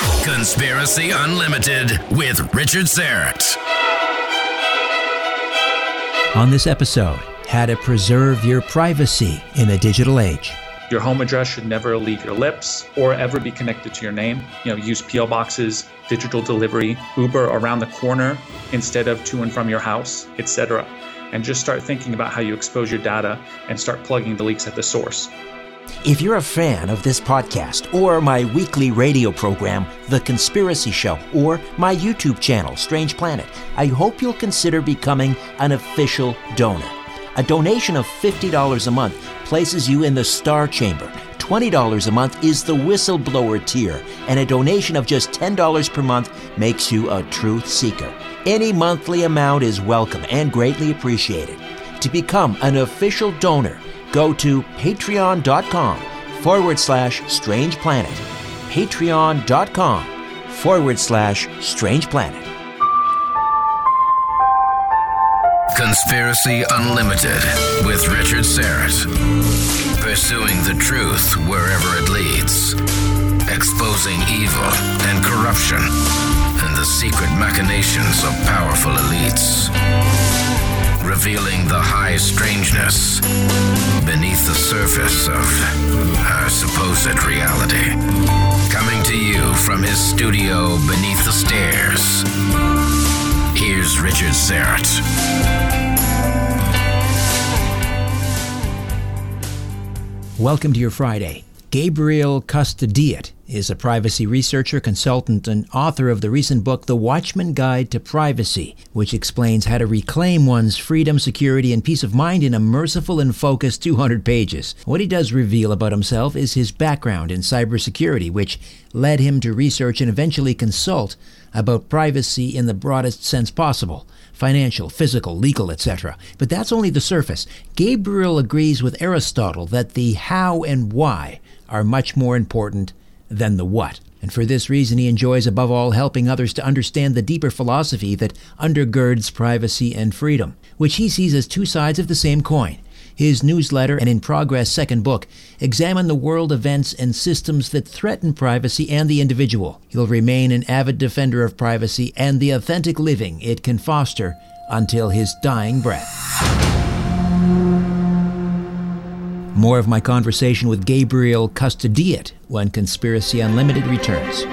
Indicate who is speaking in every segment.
Speaker 1: Conspiracy Unlimited with Richard Syrett.
Speaker 2: On this episode, how to preserve your privacy in the digital age.
Speaker 3: Your home address should never leave your lips or ever be connected to your name. You know, use PO boxes, digital delivery, Uber around the corner instead of to and from your house, etc. And just start thinking about how you expose your data and start plugging the leaks at the source.
Speaker 2: If you're a fan of this podcast or my weekly radio program, The Conspiracy Show, or my YouTube channel, Strange Planet, I hope you'll consider becoming an official donor. A donation of $50 a month places you in the Star Chamber. $20 a month is the whistleblower tier, and a donation of just $10 per month makes you a truth seeker. Any monthly amount is welcome and greatly appreciated. To become an official donor, go to patreon.com forward slash strange planet. Patreon.com forward slash strange planet.
Speaker 1: Conspiracy Unlimited with Richard Syrett. Pursuing the truth wherever it leads. Exposing evil and corruption and the secret machinations of powerful elites revealing the high strangeness beneath the surface of our supposed reality. Coming to you from his studio beneath the stairs, here's Richard Syrett.
Speaker 2: Welcome to your Friday. Gabriel Custodiet is a privacy researcher, consultant, and author of the recent book, The Watchman Guide to Privacy, which explains how to reclaim one's freedom, security, and peace of mind in a merciful and focused 200 pages. What he does reveal about himself is his background in cybersecurity, which led him to research and eventually consult about privacy in the broadest sense possible financial, physical, legal, etc. But that's only the surface. Gabriel agrees with Aristotle that the how and why are much more important than the what. And for this reason, he enjoys above all helping others to understand the deeper philosophy that undergirds privacy and freedom, which he sees as two sides of the same coin. His newsletter and in progress second book examine the world events and systems that threaten privacy and the individual. He'll remain an avid defender of privacy and the authentic living it can foster until his dying breath. More of my conversation with Gabriel Custodiet when Conspiracy Unlimited returns.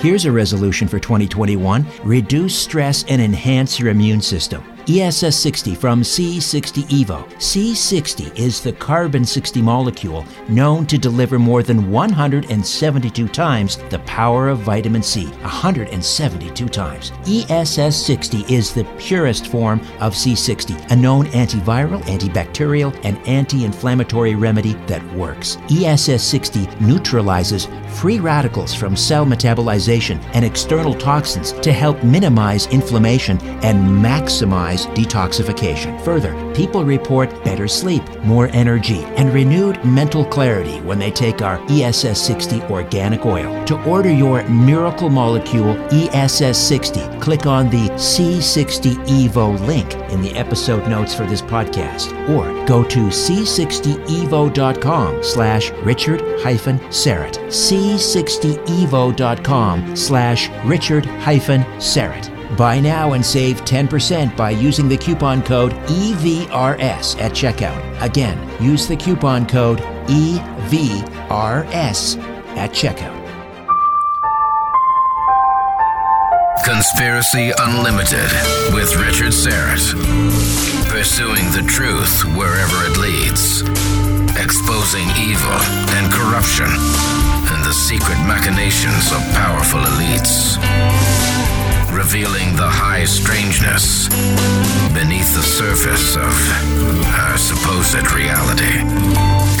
Speaker 2: Here's a resolution for 2021 reduce stress and enhance your immune system. ESS 60 from C60 Evo. C60 is the carbon 60 molecule known to deliver more than 172 times the power of vitamin C. 172 times. ESS 60 is the purest form of C60, a known antiviral, antibacterial, and anti inflammatory remedy that works. ESS 60 neutralizes free radicals from cell metabolization and external toxins to help minimize inflammation and maximize detoxification. Further, people report better sleep, more energy, and renewed mental clarity when they take our ESS 60 organic oil. To order your miracle molecule ESS 60, click on the C60 Evo link in the episode notes for this podcast or go to c60evo.com slash richard hyphen Syrett. c60evo.com slash richard hyphen Syrett. Buy now and save 10% by using the coupon code EVRS at checkout. Again, use the coupon code EVRS at checkout.
Speaker 1: Conspiracy Unlimited with Richard Syrett. Pursuing the truth wherever it leads. Exposing evil and corruption and the secret machinations of powerful elites. Revealing the high strangeness beneath the surface of our supposed reality.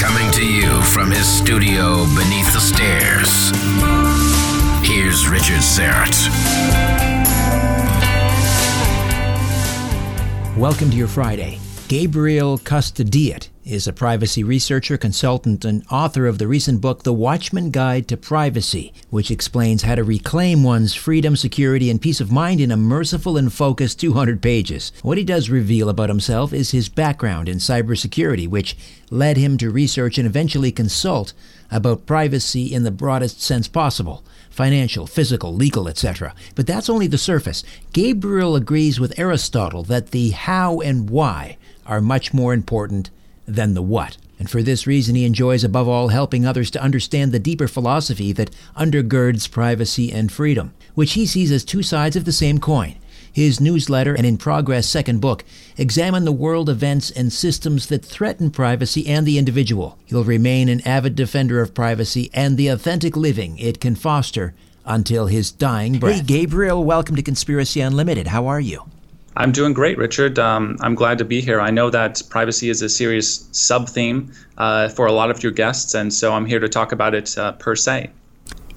Speaker 1: Coming to you from his studio beneath the stairs. Here's Richard Syrett.
Speaker 2: Welcome to your Friday. Gabriel Custodiet is a privacy researcher, consultant, and author of the recent book, The Watchman Guide to Privacy, which explains how to reclaim one's freedom, security, and peace of mind in a merciful and focused 200 pages. What he does reveal about himself is his background in cybersecurity, which led him to research and eventually consult about privacy in the broadest sense possible financial, physical, legal, etc. But that's only the surface. Gabriel agrees with Aristotle that the how and why are much more important than the what. And for this reason, he enjoys above all helping others to understand the deeper philosophy that undergirds privacy and freedom, which he sees as two sides of the same coin. His newsletter and in progress second book examine the world events and systems that threaten privacy and the individual. He'll remain an avid defender of privacy and the authentic living it can foster until his dying breath. Hey, Gabriel, welcome to Conspiracy Unlimited. How are you?
Speaker 3: I'm doing great, Richard. Um, I'm glad to be here. I know that privacy is a serious sub theme uh, for a lot of your guests, and so I'm here to talk about it uh, per se.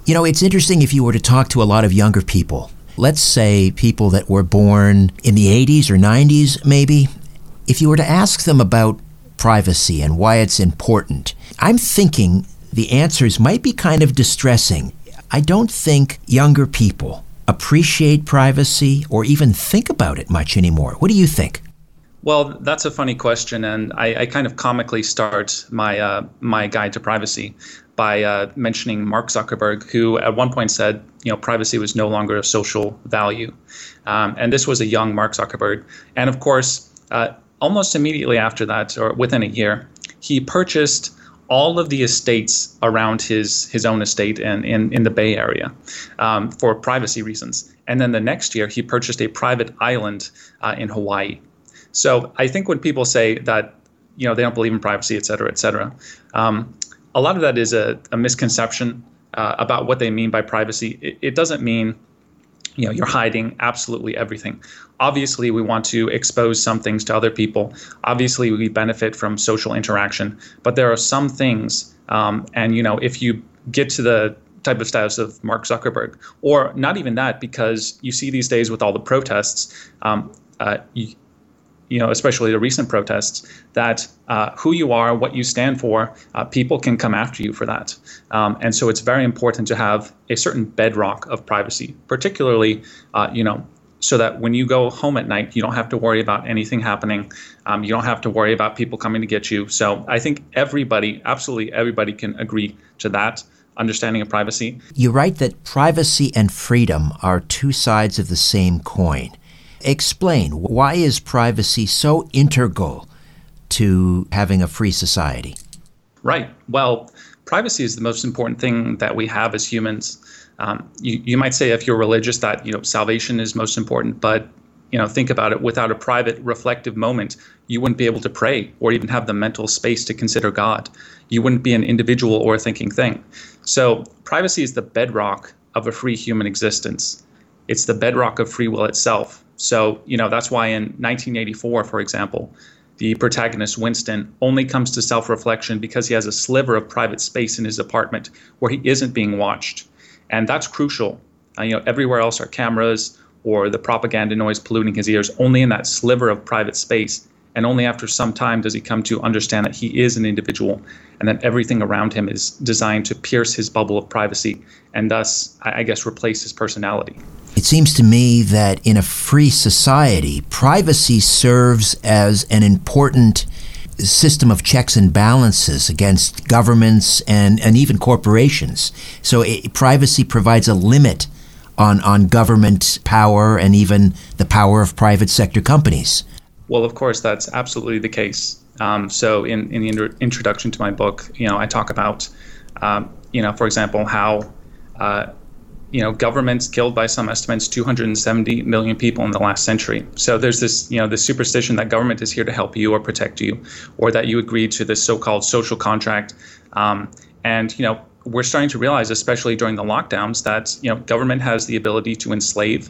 Speaker 2: You know, it's interesting if you were to talk to a lot of younger people let's say people that were born in the 80s or 90s, maybe, if you were to ask them about privacy and why it's important, I'm thinking the answers might be kind of distressing. I don't think younger people appreciate privacy or even think about it much anymore. What do you think?
Speaker 3: Well, that's a funny question, and I, I kind of comically start my uh, my guide to privacy by uh, mentioning Mark Zuckerberg, who at one point said, you know, privacy was no longer a social value, um, and this was a young Mark Zuckerberg. And of course, uh, almost immediately after that, or within a year, he purchased all of the estates around his his own estate in, in, in the Bay Area um, for privacy reasons. And then the next year, he purchased a private island uh, in Hawaii. So I think when people say that you know they don't believe in privacy, et cetera, et cetera, um, a lot of that is a, a misconception uh, about what they mean by privacy. It, it doesn't mean you know you're hiding absolutely everything. Obviously we want to expose some things to other people. Obviously we benefit from social interaction but there are some things um, and you know if you get to the type of status of mark zuckerberg or not even that because you see these days with all the protests um, uh, you, you know, especially the recent protests, that uh, who you are, what you stand for, uh, people can come after you for that. Um, and so it's very important to have a certain bedrock of privacy, particularly, uh, you know, so that when you go home at night, you don't have to worry about anything happening. Um, you don't have to worry about people coming to get you. So I think everybody, absolutely everybody, can agree to that understanding of privacy.
Speaker 2: You write that privacy and freedom are two sides of the same coin. Explain why is privacy so integral to having a free society?
Speaker 3: Right. Well, privacy is the most important thing that we have as humans. Um, you, you might say if you're religious that you know salvation is most important, but you know think about it. Without a private, reflective moment, you wouldn't be able to pray or even have the mental space to consider God. You wouldn't be an individual or a thinking thing. So privacy is the bedrock of a free human existence. It's the bedrock of free will itself. So, you know, that's why in 1984, for example, the protagonist, Winston, only comes to self reflection because he has a sliver of private space in his apartment where he isn't being watched. And that's crucial. Uh, you know, everywhere else are cameras or the propaganda noise polluting his ears only in that sliver of private space. And only after some time does he come to understand that he is an individual and that everything around him is designed to pierce his bubble of privacy and thus, I guess, replace his personality.
Speaker 2: It seems to me that in a free society, privacy serves as an important system of checks and balances against governments and, and even corporations. So it, privacy provides a limit on, on government power and even the power of private sector companies.
Speaker 3: Well, of course, that's absolutely the case. Um, so, in, in the inter- introduction to my book, you know, I talk about, um, you know, for example, how, uh, you know, governments killed by some estimates 270 million people in the last century. So there's this, you know, this superstition that government is here to help you or protect you, or that you agree to this so-called social contract. Um, and you know, we're starting to realize, especially during the lockdowns, that you know, government has the ability to enslave.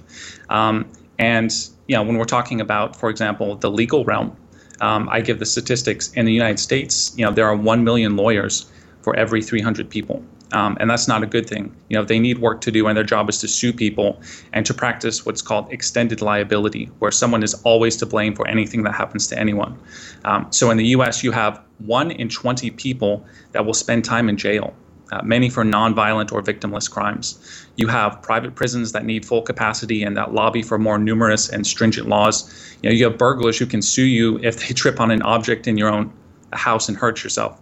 Speaker 3: Um, and you know, when we're talking about, for example, the legal realm, um, I give the statistics in the United States. You know, there are one million lawyers for every 300 people, um, and that's not a good thing. You know, they need work to do, and their job is to sue people and to practice what's called extended liability, where someone is always to blame for anything that happens to anyone. Um, so in the U.S., you have one in 20 people that will spend time in jail uh, many for nonviolent or victimless crimes. You have private prisons that need full capacity and that lobby for more numerous and stringent laws. You know, you have burglars who can sue you if they trip on an object in your own house and hurt yourself,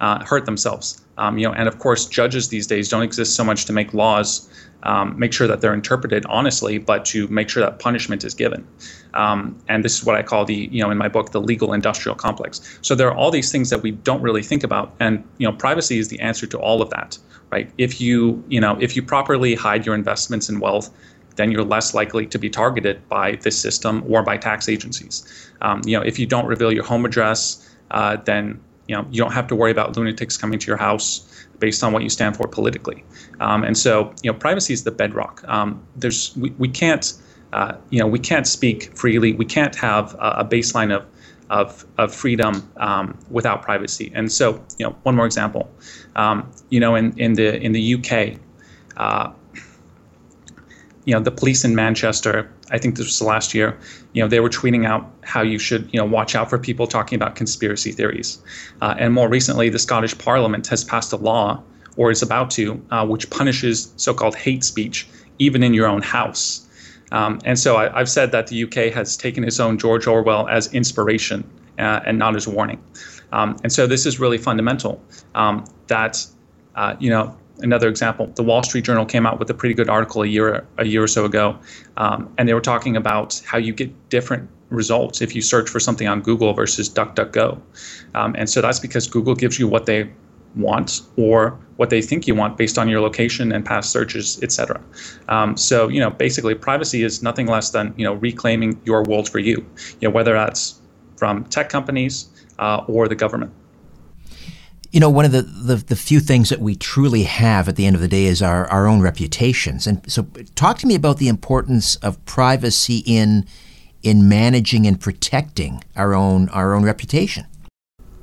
Speaker 3: uh, hurt themselves. Um, you know, and of course, judges these days don't exist so much to make laws um, make sure that they're interpreted honestly, but to make sure that punishment is given. Um, and this is what I call the, you know, in my book, the legal industrial complex. So there are all these things that we don't really think about, and you know, privacy is the answer to all of that, right? If you, you know, if you properly hide your investments and wealth, then you're less likely to be targeted by this system or by tax agencies. Um, you know, if you don't reveal your home address, uh, then you know you don't have to worry about lunatics coming to your house based on what you stand for politically. Um, and so, you know, privacy is the bedrock. Um, there's we, we can't, uh, you know, we can't speak freely. We can't have a, a baseline of of, of freedom um, without privacy. And so, you know, one more example. Um, you know, in, in the in the UK, uh, you know, the police in Manchester, I think this was last year, you know, they were tweeting out how you should, you know, watch out for people talking about conspiracy theories. Uh, and more recently, the Scottish Parliament has passed a law, or is about to, uh, which punishes so-called hate speech, even in your own house. Um, and so I, have said that the UK has taken its own George Orwell as inspiration uh, and not as warning. Um, and so this is really fundamental um, that, uh, you know, another example, the Wall Street Journal came out with a pretty good article a year a year or so ago, um, and they were talking about how you get different results if you search for something on Google versus DuckDuckGo, um, and so that's because Google gives you what they want or what they think you want based on your location and past searches, etc. Um, so you know, basically, privacy is nothing less than you know reclaiming your world for you. You know, whether that's from tech companies uh, or the government.
Speaker 2: You know, one of the, the, the, few things that we truly have at the end of the day is our, our own reputations. And so, talk to me about the importance of privacy in in managing and protecting our own our own reputation.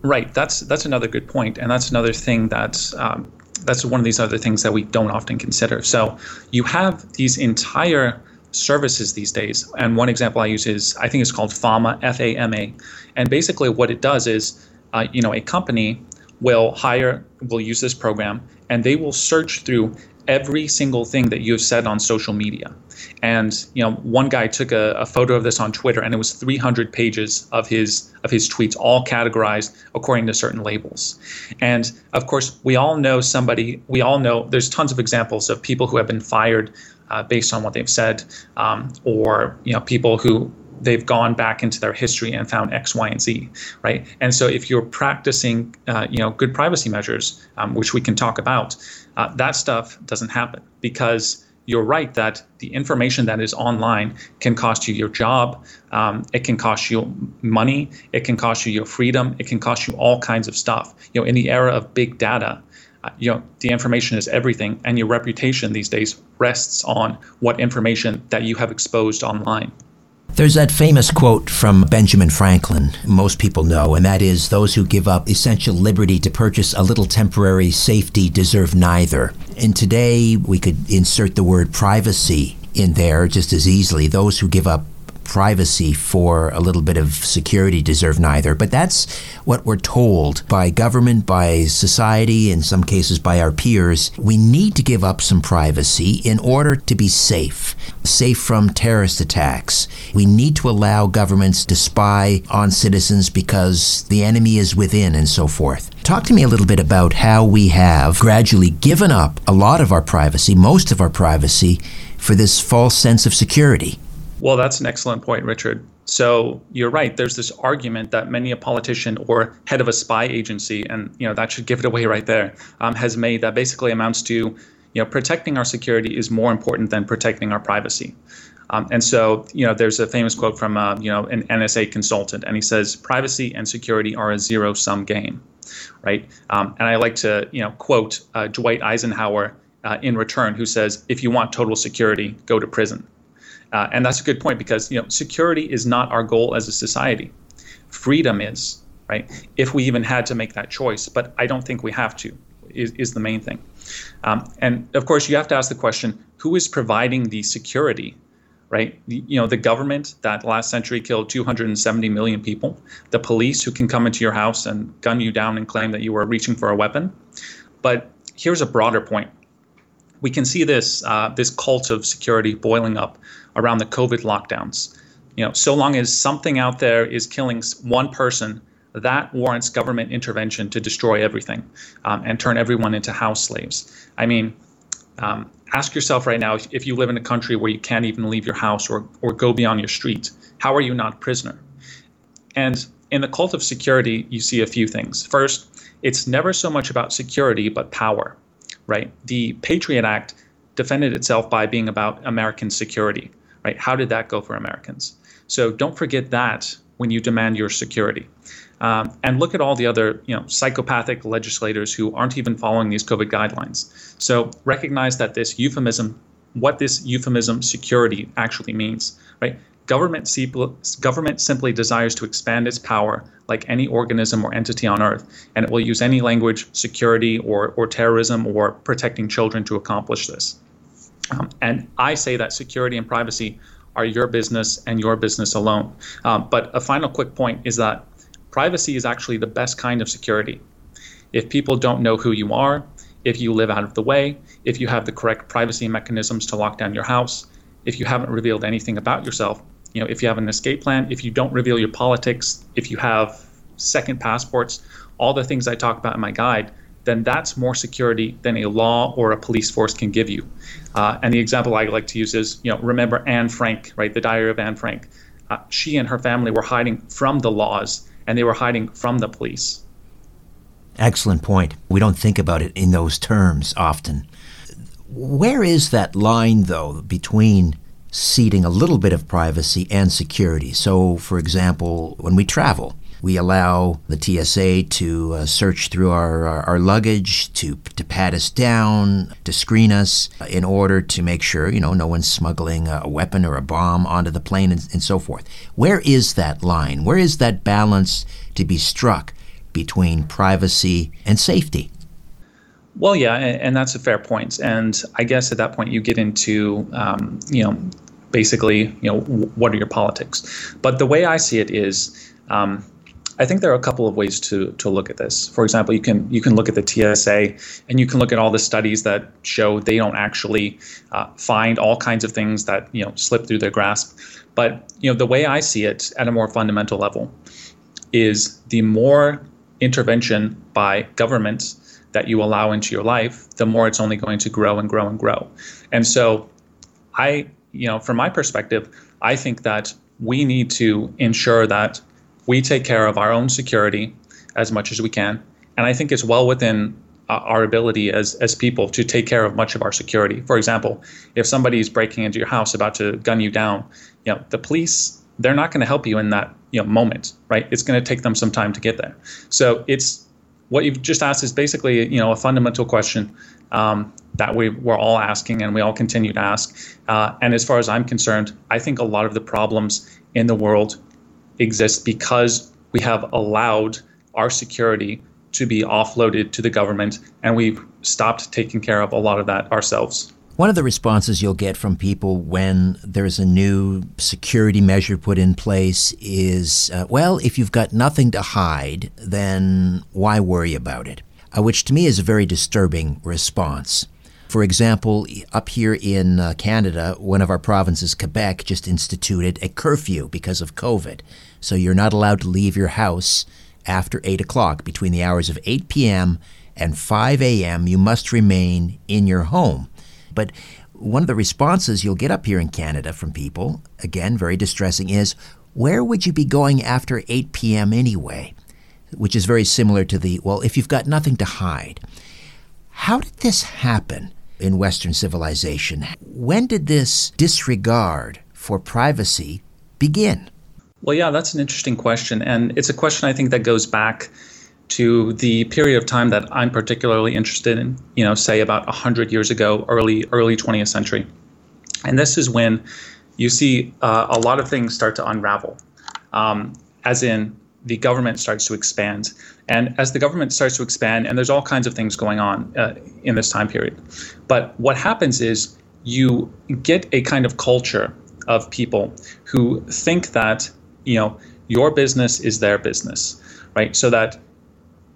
Speaker 3: Right. That's that's another good point, and that's another thing that's um, that's one of these other things that we don't often consider. So, you have these entire services these days, and one example I use is I think it's called FAMA, F A M A, and basically what it does is, uh, you know, a company will hire, will use this program, and they will search through every single thing that you have said on social media. And you know, one guy took a, a, photo of this on Twitter, and it was 300 pages of his of his tweets, all categorized according to certain labels. And of course, we all know somebody. We all know there's tons of examples of people who have been fired uh, based on what they've said, um, or you know, people who they've gone back into their history and found X, Y, and Z, right? And so if you're practicing, uh, you know, good privacy measures, um, which we can talk about, uh, that stuff doesn't happen because you're right that the information that is online can cost you your job, um, it can cost you money, it can cost you your freedom, it can cost you all kinds of stuff. You know, in the era of big data, uh, you know the information is everything and your reputation these days rests on what information that you have exposed online
Speaker 2: there's that famous quote from Benjamin Franklin, most people know, and that is those who give up essential liberty to purchase a little temporary safety deserve neither. And today we could insert the word privacy in there just as easily. Those who give up privacy for a little bit of security deserve neither. But that's what we're told by government, by society, in some cases by our peers. We need to give up some privacy in order to be safe, safe from terrorist attacks. We need to allow governments to spy on citizens because the enemy is within and so forth. Talk to me a little bit about how we have gradually given up a lot of our privacy, most of our privacy, for this false sense of security.
Speaker 3: Well, that's an excellent point, Richard. So you're right. There's this argument that many a politician or head of a spy agency, and you know that should give it away right there, um, has made that basically amounts to, you know, protecting our security is more important than protecting our privacy. Um, and so, you know, there's a famous quote from, uh, you know, an NSA consultant, and he says, "Privacy and security are a zero-sum game." Right. Um, and I like to, you know, quote uh, Dwight Eisenhower uh, in return, who says, "If you want total security, go to prison." Uh, and that's a good point because you know security is not our goal as a society. Freedom is right. If we even had to make that choice, but I don't think we have to. Is, is the main thing. Um, and of course, you have to ask the question: Who is providing the security? Right. You know, the government that last century killed 270 million people, the police who can come into your house and gun you down and claim that you were reaching for a weapon. But here's a broader point we can see this uh, this cult of security boiling up around the COVID lockdowns. You know, so long as something out there is killing one person, that warrants government intervention to destroy everything um, and turn everyone into house slaves. I mean, um, ask yourself right now if, you live in a country where you can't even leave your house or, or go beyond your street, how are you not a prisoner? And in the cult of security, you see a few things. First, it's never so much about security, but power, right? The Patriot Act defended itself by being about American security right? How did that go for Americans? So don't forget that when you demand your security. Um, and look at all the other, you know, psychopathic legislators who aren't even following these COVID guidelines. So recognize that this euphemism, what this euphemism security actually means, right? Government, government simply desires to expand its power like any organism or entity on earth, and it will use any language, security, or, or terrorism, or protecting children to accomplish this. Um, and I say that security and privacy are your business and your business alone. Um, but a final quick point is that privacy is actually the best kind of security. If people don't know who you are, if you live out of the way, if you have the correct privacy mechanisms to lock down your house, if you haven't revealed anything about yourself, you know, if you have an escape plan, if you don't reveal your politics, if you have second passports, all the things I talk about in my guide, then that's more security than a law or a police force can give you. Uh, and the example I like to use is, you know, remember Anne Frank, right? The Diary of Anne Frank. Uh, she and her family were hiding from the laws, and they were hiding from the police.
Speaker 2: Excellent point. We don't think about it in those terms often. Where is that line, though, between ceding a little bit of privacy and security? So, for example, when we travel, we allow the TSA to uh, search through our, our, our, luggage, to, to pat us down, to screen us in order to make sure, you know, no one's smuggling a weapon or a bomb onto the plane and, and so forth. Where is that line? Where is that balance to be struck between privacy and safety?
Speaker 3: Well, yeah, and, and, that's a fair point. And I guess at that point you get into, um, you know, basically, you know, what are your politics? But the way I see it is, um, I think there are a couple of ways to to look at this. For example, you can you can look at the TSA and you can look at all the studies that show they don't actually uh, find all kinds of things that you know slip through their grasp. But you know the way I see it at a more fundamental level is the more intervention by governments that you allow into your life, the more it's only going to grow and grow and grow. And so, I you know from my perspective, I think that we need to ensure that we take care of our own security as much as we can. And I think it's well within uh, our ability as, as people to take care of much of our security. For example, if somebody is breaking into your house about to gun you down, you know, the police, they're not going to help you in that you know, moment, right? It's going to take them some time to get there. So it's what you've just asked is basically, you know, a fundamental question um, that we, we're all asking and we all continue to ask. Uh, and as far as I'm concerned, I think a lot of the problems in the world exist because we have allowed our security to be offloaded to the government and we've stopped taking care of a lot of that ourselves.
Speaker 2: One of the responses you'll get from people when there's a new security measure put in place is, uh, well, if you've got nothing to hide, then why worry about it? Uh, which to me is a very disturbing response. For example, up here in uh, Canada, one of our provinces, Quebec, just instituted a curfew because of COVID. So you're not allowed to leave your house after 8 o'clock. Between the hours of 8 p.m. and 5 a.m., you must remain in your home. But one of the responses you'll get up here in Canada from people, again, very distressing, is where would you be going after 8 p.m. anyway? Which is very similar to the, well, if you've got nothing to hide. How did this happen in Western civilization? When did this disregard for privacy begin?
Speaker 3: Well, yeah, that's an interesting question. And it's a question I think that goes back to the period of time that I'm particularly interested in, you know, say about 100 years ago, early early 20th century. And this is when you see uh, a lot of things start to unravel, um, as in the government starts to expand. And as the government starts to expand, and there's all kinds of things going on uh, in this time period. But what happens is you get a kind of culture of people who think that, you know, your business is their business, right? So that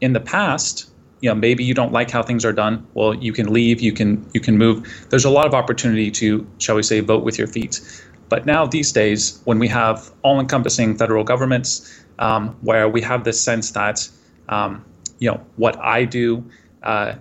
Speaker 3: in the past, you know, maybe you don't like how things are done. Well, you can leave, you can you can move. There's a lot of opportunity to, shall we say, vote with your feet. But now these days, when we have all-encompassing federal governments, um, where we have this sense that um, you know what I do uh,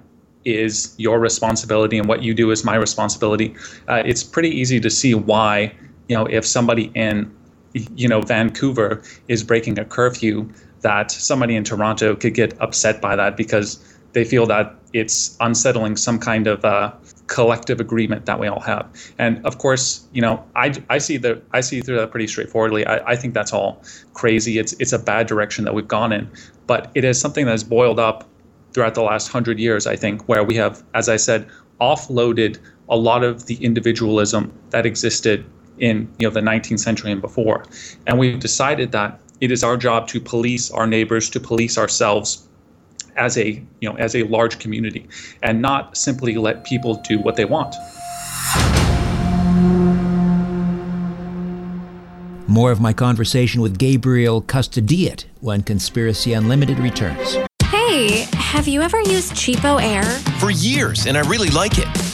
Speaker 3: is your responsibility, and what you do is my responsibility. Uh, it's pretty easy to see why you know if somebody in you know Vancouver is breaking a curfew that somebody in Toronto could get upset by that because they feel that it's unsettling some kind of uh, collective agreement that we all have. And of course, you know, I, I see the I see through that pretty straightforwardly. I, I think that's all crazy. It's it's a bad direction that we've gone in, but it is something that has boiled up throughout the last hundred years. I think where we have, as I said, offloaded a lot of the individualism that existed in you know the 19th century and before, and we've decided that it is our job to police our neighbors, to police ourselves as a you know as a large community, and not simply let people do what they want.
Speaker 2: More of my conversation with Gabriel Custodiet when Conspiracy Unlimited returns.
Speaker 4: Hey, have you ever used Cheapo Air?
Speaker 5: For years, and I really like it.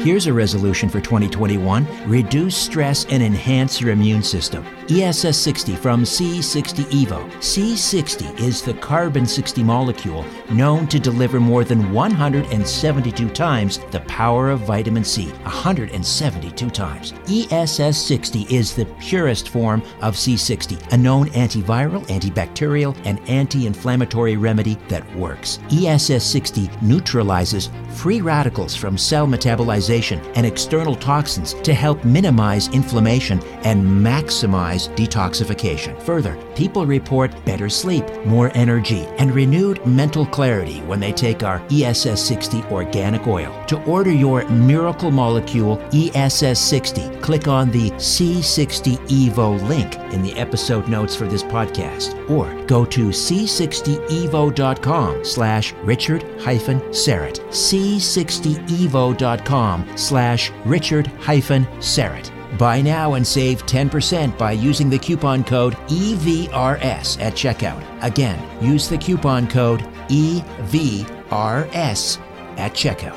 Speaker 2: Here's a resolution for 2021 reduce stress and enhance your immune system. ESS 60 from C60 Evo. C60 is the carbon 60 molecule known to deliver more than 172 times the power of vitamin C. 172 times. ESS 60 is the purest form of C60, a known antiviral, antibacterial, and anti inflammatory remedy that works. ESS 60 neutralizes free radicals from cell metabolization and external toxins to help minimize inflammation and maximize detoxification. Further, people report better sleep, more energy, and renewed mental clarity when they take our ESS 60 organic oil. To order your miracle molecule ESS 60, click on the C60 Evo link in the episode notes for this podcast or go to c60evo.com slash richard hyphen Syrett. c60evo.com slash richard hyphen Syrett. Buy now and save 10% by using the coupon code EVRS at checkout. Again, use the coupon code EVRS at checkout.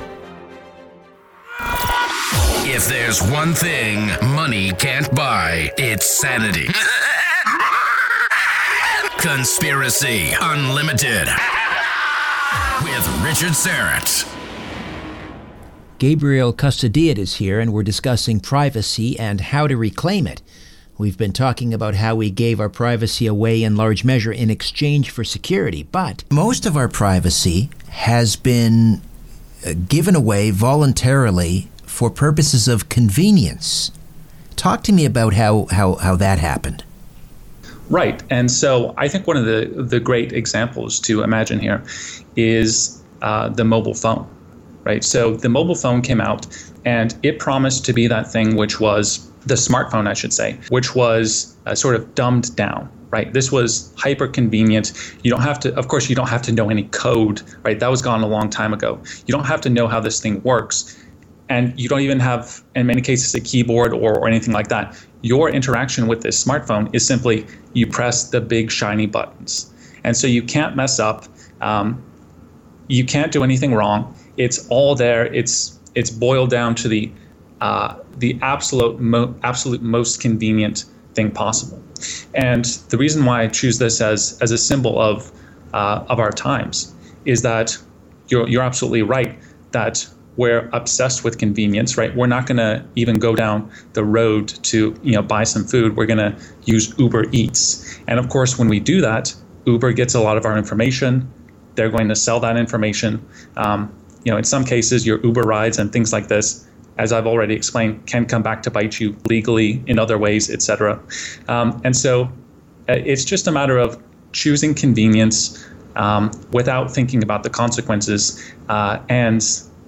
Speaker 1: If there's one thing money can't buy, it's sanity. Conspiracy Unlimited with Richard Syrett.
Speaker 2: Gabriel Custodiet is here, and we're discussing privacy and how to reclaim it. We've been talking about how we gave our privacy away in large measure in exchange for security, but most of our privacy has been uh, given away voluntarily for purposes of convenience. Talk to me about how, how, how that happened.
Speaker 3: Right. And so I think one of the, the great examples to imagine here is uh, the mobile phone, right? So the mobile phone came out and it promised to be that thing which was the smartphone, I should say, which was uh, sort of dumbed down, right? This was hyper convenient. You don't have to, of course, you don't have to know any code, right? That was gone a long time ago. You don't have to know how this thing works and you don't even have, in many cases, a keyboard or, or anything like that. Your interaction with this smartphone is simply you press the big shiny buttons. And so you can't mess up. Um, you can't do anything wrong. It's all there. It's it's boiled down to the uh, the absolute mo- absolute most convenient thing possible. And the reason why I choose this as as a symbol of uh, of our times is that you're you're absolutely right that we're obsessed with convenience, right? We're not going to even go down the road to, you know, buy some food. We're going to use Uber Eats. And of course, when we do that, Uber gets a lot of our information. They're going to sell that information. Um, you know, in some cases, your Uber rides and things like this, as I've already explained, can come back to bite you legally in other ways, etc. Um, and so, uh, it's just a matter of choosing convenience um, without thinking about the consequences uh, and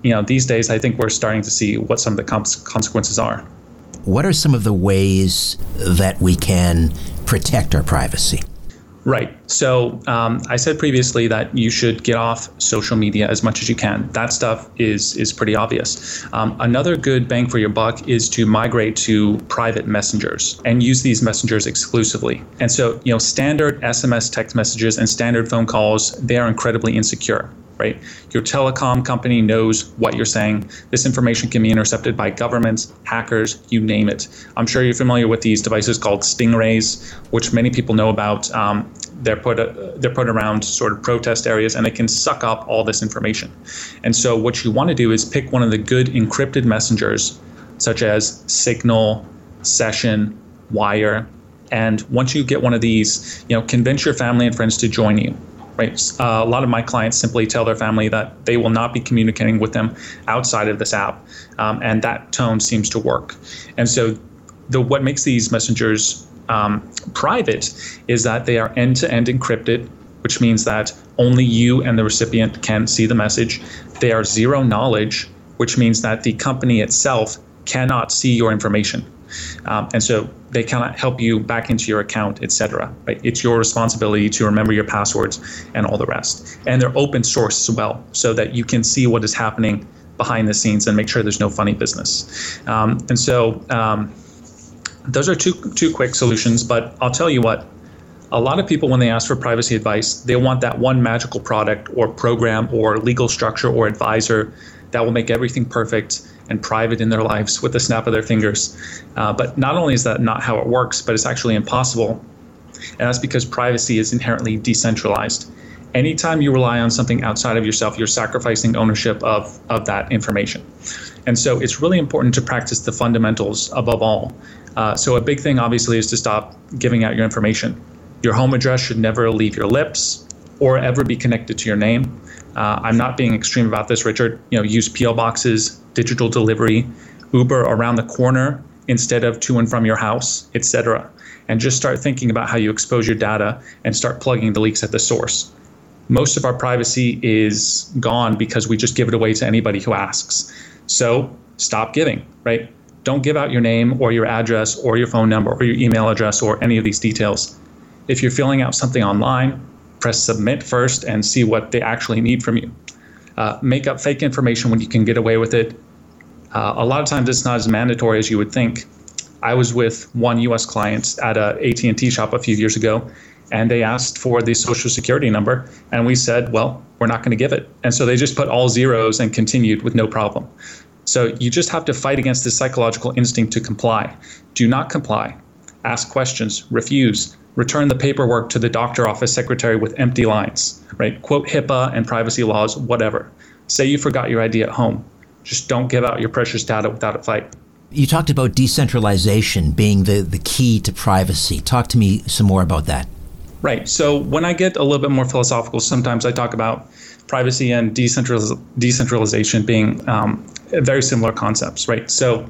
Speaker 3: you know, these days, I think we're starting to see what some of the cons- consequences are.
Speaker 2: What are some of the ways that we can protect our privacy?
Speaker 3: Right. So um, I said previously that you should get off social media as much as you can. That stuff is is pretty obvious. Um, another good bang for your buck is to migrate to private messengers and use these messengers exclusively. And so you know, standard SMS text messages and standard phone calls they are incredibly insecure right? Your telecom company knows what you're saying. This information can be intercepted by governments, hackers, you name it. I'm sure you're familiar with these devices called stingrays, which many people know about. Um, they're put uh, they're put around sort of protest areas, and they can suck up all this information. And so, what you want to do is pick one of the good encrypted messengers, such as Signal, Session, Wire. And once you get one of these, you know, convince your family and friends to join you right? Uh, a lot of my clients simply tell their family that they will not be communicating with them outside of this app, um, and that tone seems to work. And so, the what makes these messengers um, private is that they are end-to-end encrypted, which means that only you and the recipient can see the message. They are zero knowledge, which means that the company itself cannot see your information. Um, and so they cannot help you back into your account, etc. Right? It's your responsibility to remember your passwords and all the rest. And they're open source as well, so that you can see what is happening behind the scenes and make sure there's no funny business. Um, and so um, those are two two quick solutions. But I'll tell you what. A lot of people, when they ask for privacy advice, they want that one magical product or program or legal structure or advisor that will make everything perfect and private in their lives with the snap of their fingers. Uh, but not only is that not how it works, but it's actually impossible. And that's because privacy is inherently decentralized. Anytime you rely on something outside of yourself, you're sacrificing ownership of, of that information. And so it's really important to practice the fundamentals above all. Uh, so, a big thing, obviously, is to stop giving out your information. Your home address should never leave your lips or ever be connected to your name. Uh, I'm not being extreme about this, Richard. You know, use PO boxes, digital delivery, Uber around the corner instead of to and from your house, etc. And just start thinking about how you expose your data and start plugging the leaks at the source. Most of our privacy is gone because we just give it away to anybody who asks. So stop giving, right? Don't give out your name or your address or your phone number or your email address or any of these details. If you're filling out something online, press submit first and see what they actually need from you. Uh, make up fake information when you can get away with it. Uh, a lot of times it's not as mandatory as you would think. I was with one U.S. client at a AT&T shop a few years ago, and they asked for the social security number, and we said, "Well, we're not going to give it." And so they just put all zeros and continued with no problem. So you just have to fight against this psychological instinct to comply. Do not comply. Ask questions. Refuse return the paperwork to the doctor office secretary with empty lines, right? Quote HIPAA and privacy laws, whatever. Say you forgot your ID at home. Just don't give out your precious data without a fight.
Speaker 2: You talked about decentralization being the, the key to privacy. Talk to me some more about that.
Speaker 3: Right. So when I get a little bit more philosophical, sometimes I talk about privacy and decentraliz- decentralization being um, very similar concepts, right? So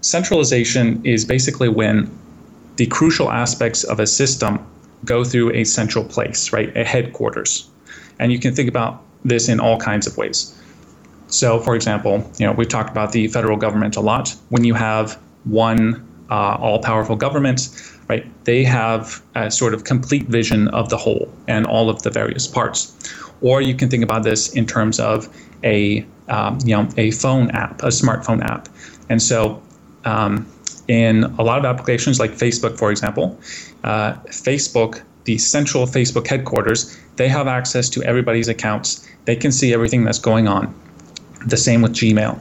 Speaker 3: centralization is basically when the crucial aspects of a system go through a central place, right? A headquarters. And you can think about this in all kinds of ways. So, for example, you know, we've talked about the federal government a lot. When you have one uh, all-powerful government, right? They have a sort of complete vision of the whole and all of the various parts. Or you can think about this in terms of a um, you know a phone app, a smartphone app. And so um, in a lot of applications like Facebook, for example, uh, Facebook, the central Facebook headquarters, they have access to everybody's accounts. They can see everything that's going on. The same with Gmail.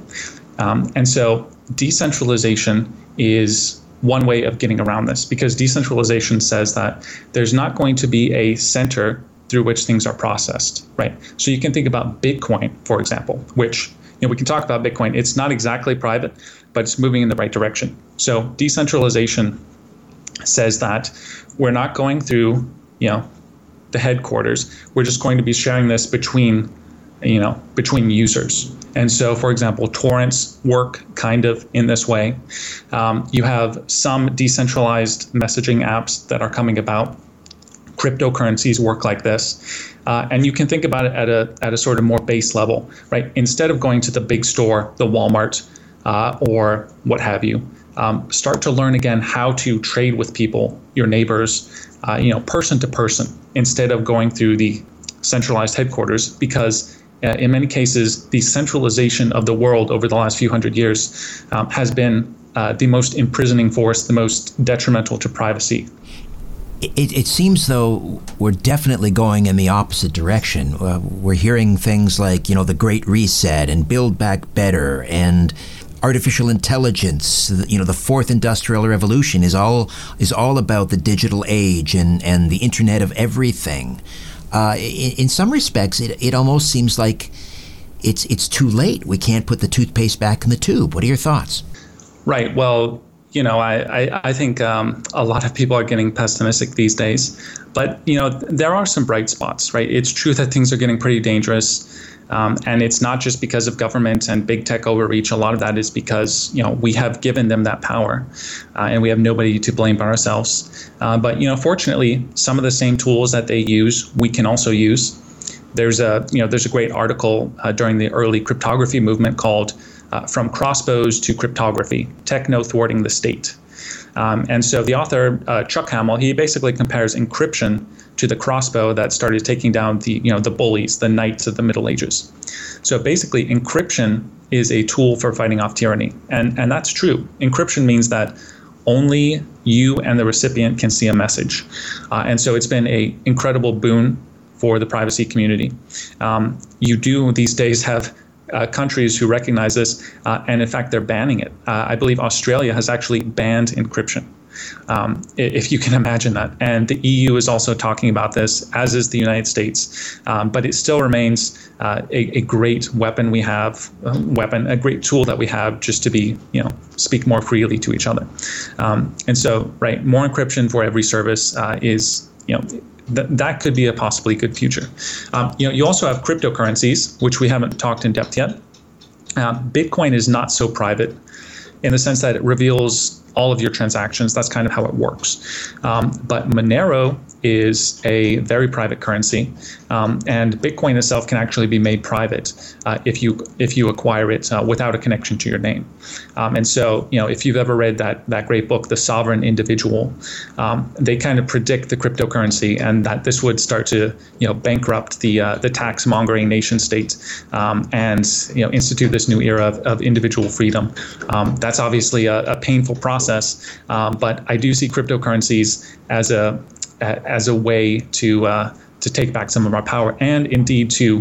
Speaker 3: Um, and so decentralization is one way of getting around this because decentralization says that there's not going to be a center through which things are processed, right? So you can think about Bitcoin, for example, which know, we can talk about Bitcoin. It's not exactly private, but it's moving in the right direction. So decentralization says that we're not going through, you know, the headquarters. We're just going to be sharing this between, you know, between users. And so, for example, torrents work kind of in this way. Um, you have some decentralized messaging apps that are coming about. Cryptocurrencies work like this. Uh, and you can think about it at a, at a sort of more base level, right? Instead of going to the big store, the Walmart, uh, or what have you. Um, start to learn again how to trade with people, your neighbors, uh, you know, person to person, instead of going through the centralized headquarters, because uh, in many cases, the centralization of the world over the last few hundred years um, has been uh, the most imprisoning force, the most detrimental to privacy.
Speaker 2: It, it, seems though we're definitely going in the opposite direction. Uh, we're hearing things like you know the Great Reset and Build Back Better and artificial intelligence, you know, the fourth industrial revolution is all is all about the digital age and, and the internet of everything. Uh, in, in, some respects, it, it almost seems like it's it's too late. We can't put the toothpaste back in the tube. What are your thoughts?
Speaker 3: Right. Well, you know, I I, I think um, a lot of people are getting pessimistic these days, but you know, there are some bright spots. Right. It's true that things are getting pretty dangerous. Um, and it's not just because of government and big tech overreach. A lot of that is because you know we have given them that power, uh, and we have nobody to blame but ourselves. Uh, but you know, fortunately, some of the same tools that they use, we can also use. There's a you know there's a great article uh, during the early cryptography movement called uh, "From Crossbows to Cryptography: Techno Thwarting the State." Um, and so the author uh, Chuck Hammill he basically compares encryption to the crossbow that started taking down the you know the bullies, the knights of the Middle Ages. So basically, encryption is a tool for fighting off tyranny, and and that's true. Encryption means that only you and the recipient can see a message, uh, and so it's been a incredible boon for the privacy community. Um, you do these days have uh, countries who recognize this, uh, and in fact, they're banning it. Uh, I believe Australia has actually banned encryption. Um, if you can imagine that. And the EU is also talking about this, as is the United States. Um, but it still remains uh, a, a, great weapon we have, uh, weapon, a great tool that we have just to be, you know, speak more freely to each other. Um, and so, right, more encryption for every service uh, is, you know, th- that could be a possibly good future. Um, you know, you also have cryptocurrencies, which we haven't talked in depth yet. Uh, Bitcoin is not so private in the sense that it reveals all of your transactions. That's kind of how it works. Um, but Monero is a very private currency, um, and Bitcoin itself can actually be made private uh, if you if you acquire it uh, without a connection to your name. Um, and so, you know, if you've ever read that that great book, The Sovereign Individual, um, they kind of predict the cryptocurrency and that this would start to you know bankrupt the uh, the tax mongering nation state um, and you know institute this new era of, of individual freedom. Um, that's obviously a, a painful process, um, but I do see cryptocurrencies as a as a way to uh, to take back some of our power and indeed to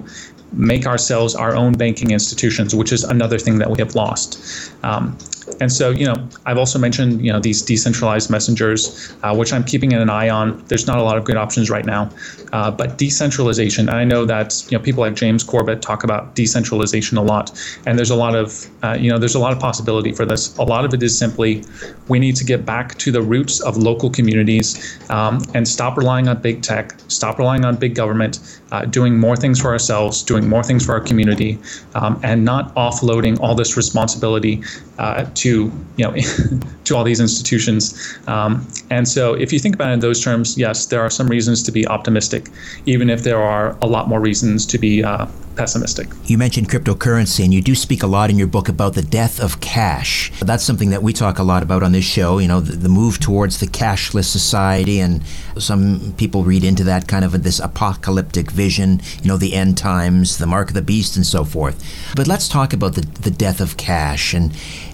Speaker 3: make ourselves our own banking institutions, which is another thing that we have lost. Um, and so, you know, I've also mentioned, you know, these decentralized messengers, uh, which I'm keeping an eye on. There's not a lot of good options right now, uh, but decentralization. I know that you know people like James Corbett talk about decentralization a lot, and there's a lot of, uh, you know, there's a lot of possibility for this. A lot of it is simply we need to get back to the roots of local communities um, and stop relying on big tech, stop relying on big government, uh, doing more things for ourselves, doing more things for our community, um, and not offloading all this responsibility uh, to you know to all these institutions. Um, and so, if you think about it in those terms, yes, there are some reasons to be optimistic, even if there are a lot more reasons to be uh, pessimistic.
Speaker 2: You mentioned cryptocurrency, and you do speak a lot in your book about the death of cash. That's something that we talk a lot about on this show. You know, the, the move towards the cashless society, and some people read into that kind of this apocalyptic vision. You know, the end times, the mark of the beast, and so forth. But let's talk about the the death of cash and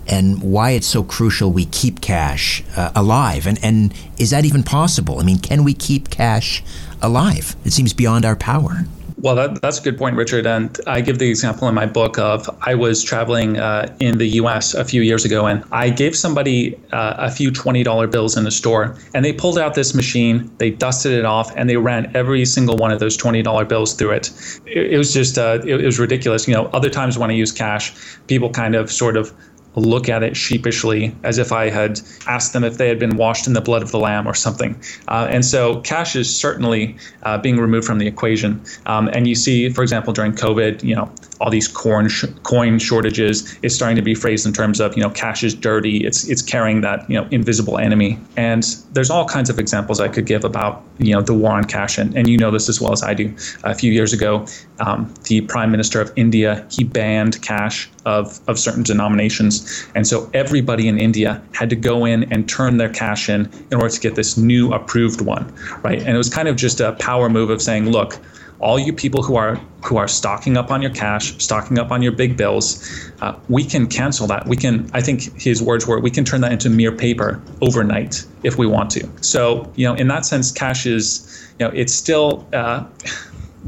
Speaker 2: and why it's so crucial we keep cash uh, alive. And, and is that even possible? I mean, can we keep cash alive? It seems beyond our power.
Speaker 3: Well, that, that's a good point, Richard. And I give the example in my book of I was traveling uh, in the US a few years ago, and I gave somebody uh, a few $20 bills in the store, and they pulled out this machine, they dusted it off, and they ran every single one of those $20 bills through it. It, it was just, uh, it, it was ridiculous. You know, other times when I use cash, people kind of sort of look at it sheepishly as if I had asked them if they had been washed in the blood of the lamb or something. Uh, and so cash is certainly uh, being removed from the equation. Um, and you see, for example, during COVID, you know, all these coin sh- coin shortages is starting to be phrased in terms of you know cash is dirty. It's it's carrying that you know invisible enemy. And there's all kinds of examples I could give about you know the war on cash. And, and you know this as well as I do. A few years ago, um, the prime minister of India he banned cash of, of certain denominations. And so everybody in India had to go in and turn their cash in in order to get this new approved one, right? And it was kind of just a power move of saying, look, all you people who are who are stocking up on your cash, stocking up on your big bills, uh, we can cancel that. We can. I think his words were, we can turn that into mere paper overnight if we want to. So you know, in that sense, cash is you know it's still. Uh,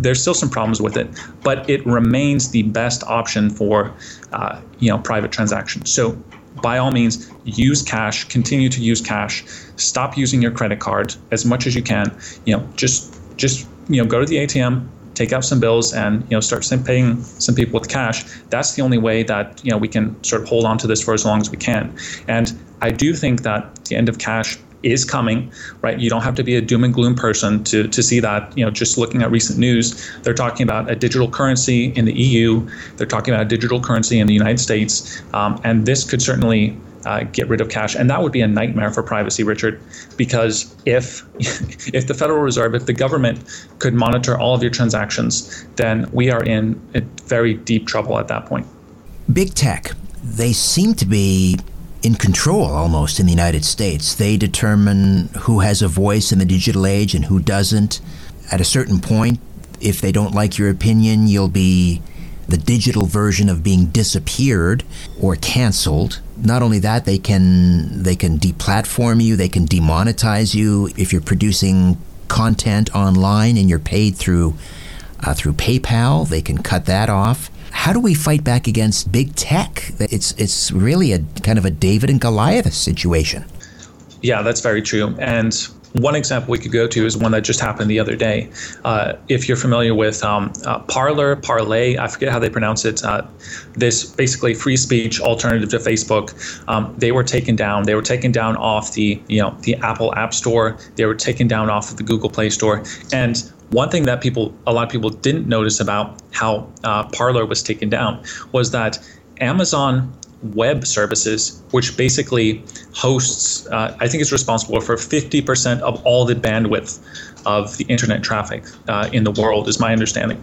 Speaker 3: there's still some problems with it, but it remains the best option for uh, you know private transactions. So by all means, use cash. Continue to use cash. Stop using your credit card as much as you can. You know, just just you know go to the ATM, take out some bills, and you know start paying some people with cash. That's the only way that you know we can sort of hold on to this for as long as we can. And I do think that the end of cash is coming, right? You don't have to be a doom and gloom person to, to see that. You know, just looking at recent news, they're talking about a digital currency in the EU. They're talking about a digital currency in the United States, um, and this could certainly uh, get rid of cash, and that would be a nightmare for privacy, Richard, because if if the Federal Reserve, if the government could monitor all of your transactions, then we are in very deep trouble at that point.
Speaker 2: Big tech, they seem to be in control almost in the United States. They determine who has a voice in the digital age and who doesn't. At a certain point, if they don't like your opinion, you'll be the digital version of being disappeared or canceled. Not only that, they can they can deplatform you, they can demonetize you if you're producing content online and you're paid through uh, through PayPal. They can cut that off. How do we fight back against big tech? It's it's really a kind of a David and Goliath situation.
Speaker 3: Yeah, that's very true. And one example we could go to is one that just happened the other day. Uh, if you're familiar with um, uh, Parler, Parlay, I forget how they pronounce it, uh, this basically free speech alternative to Facebook, um, they were taken down. They were taken down off the you know the Apple App Store. They were taken down off of the Google Play Store. And one thing that people, a lot of people didn't notice about how uh, Parler was taken down was that Amazon Web Services, which basically hosts, uh, I think it's responsible for 50% of all the bandwidth of the internet traffic uh, in the world, is my understanding.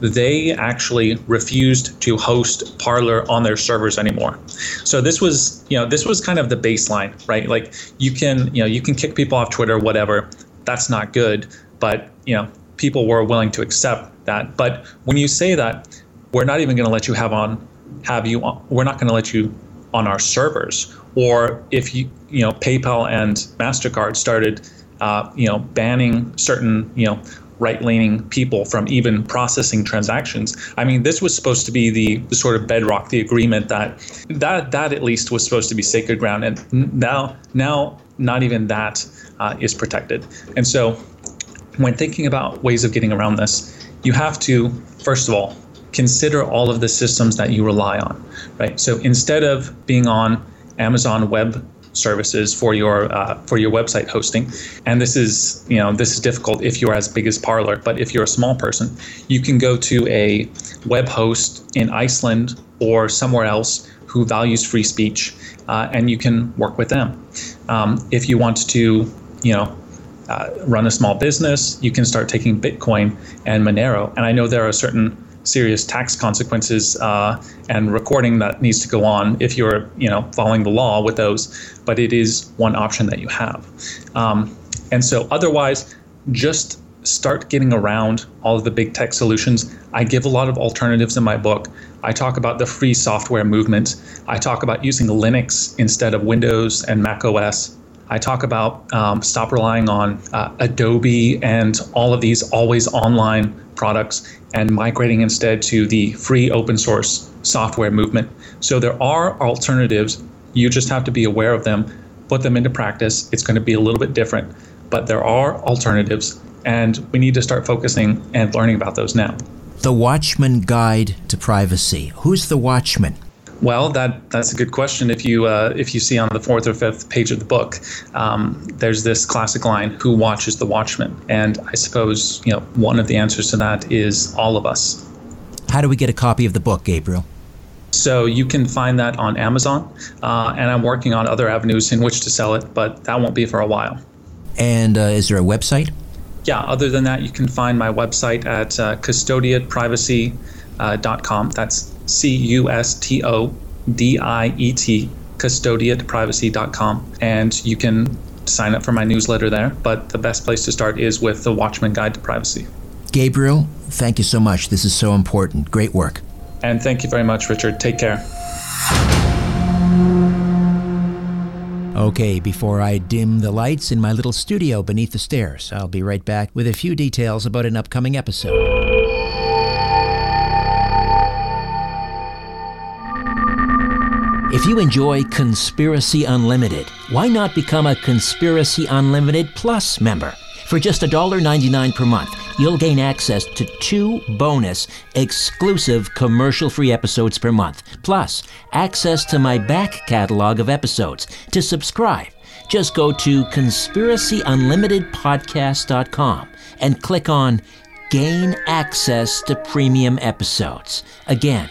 Speaker 3: They actually refused to host Parler on their servers anymore. So this was, you know, this was kind of the baseline, right? Like you can, you know, you can kick people off Twitter, whatever. That's not good, but you know, people were willing to accept that. But when you say that, we're not even going to let you have on have you on, we're not going to let you on our servers or if you you know PayPal and Mastercard started uh, you know banning certain you know right-leaning people from even processing transactions. I mean, this was supposed to be the, the sort of bedrock, the agreement that that that at least was supposed to be sacred ground, and now now not even that uh, is protected. And so, when thinking about ways of getting around this, you have to first of all consider all of the systems that you rely on, right? So instead of being on Amazon Web services for your uh, for your website hosting and this is you know this is difficult if you're as big as parler but if you're a small person you can go to a web host in iceland or somewhere else who values free speech uh, and you can work with them um, if you want to you know uh, run a small business you can start taking bitcoin and monero and i know there are certain serious tax consequences uh, and recording that needs to go on if you're you know following the law with those. But it is one option that you have. Um, and so otherwise just start getting around all of the big tech solutions. I give a lot of alternatives in my book. I talk about the free software movement. I talk about using linux instead of windows and mac os I talk about um, stop relying on uh, Adobe and all of these always online products and migrating instead to the free open source software movement. So there are alternatives. You just have to be aware of them, put them into practice. It's going to be a little bit different, but there are alternatives, and we need to start focusing and learning about those now.
Speaker 2: The Watchman Guide to Privacy. Who's the Watchman?
Speaker 3: Well, that that's a good question. If you uh, if you see on the fourth or fifth page of the book, um, there's this classic line: "Who watches the watchman?" And I suppose you know one of the answers to that is all of us.
Speaker 2: How do we get a copy of the book, Gabriel?
Speaker 3: So you can find that on Amazon, uh, and I'm working on other avenues in which to sell it, but that won't be for a while.
Speaker 2: And uh, is there a website?
Speaker 3: Yeah. Other than that, you can find my website at uh, custodietprivacy.com. That's C U S T O D I E T, custodietprivacy.com. And you can sign up for my newsletter there. But the best place to start is with the Watchman Guide to Privacy.
Speaker 2: Gabriel, thank you so much. This is so important. Great work.
Speaker 3: And thank you very much, Richard. Take care.
Speaker 2: Okay, before I dim the lights in my little studio beneath the stairs, I'll be right back with a few details about an upcoming episode. If you enjoy Conspiracy Unlimited, why not become a Conspiracy Unlimited Plus member? For just $1.99 per month, you'll gain access to two bonus, exclusive commercial free episodes per month, plus access to my back catalog of episodes. To subscribe, just go to conspiracyunlimitedpodcast.com and click on Gain Access to Premium Episodes. Again,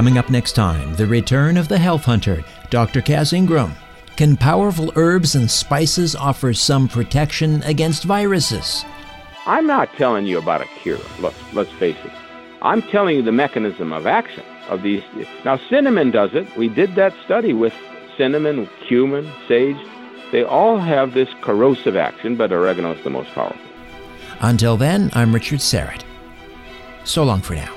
Speaker 2: Coming up next time, the return of the health hunter, Dr. Cass Ingram. Can powerful herbs and spices offer some protection against viruses?
Speaker 6: I'm not telling you about a cure. Let's, let's face it. I'm telling you the mechanism of action of these. Now, cinnamon does it. We did that study with cinnamon, cumin, sage. They all have this corrosive action, but oregano is the most powerful.
Speaker 2: Until then, I'm Richard Syrett. So long for now.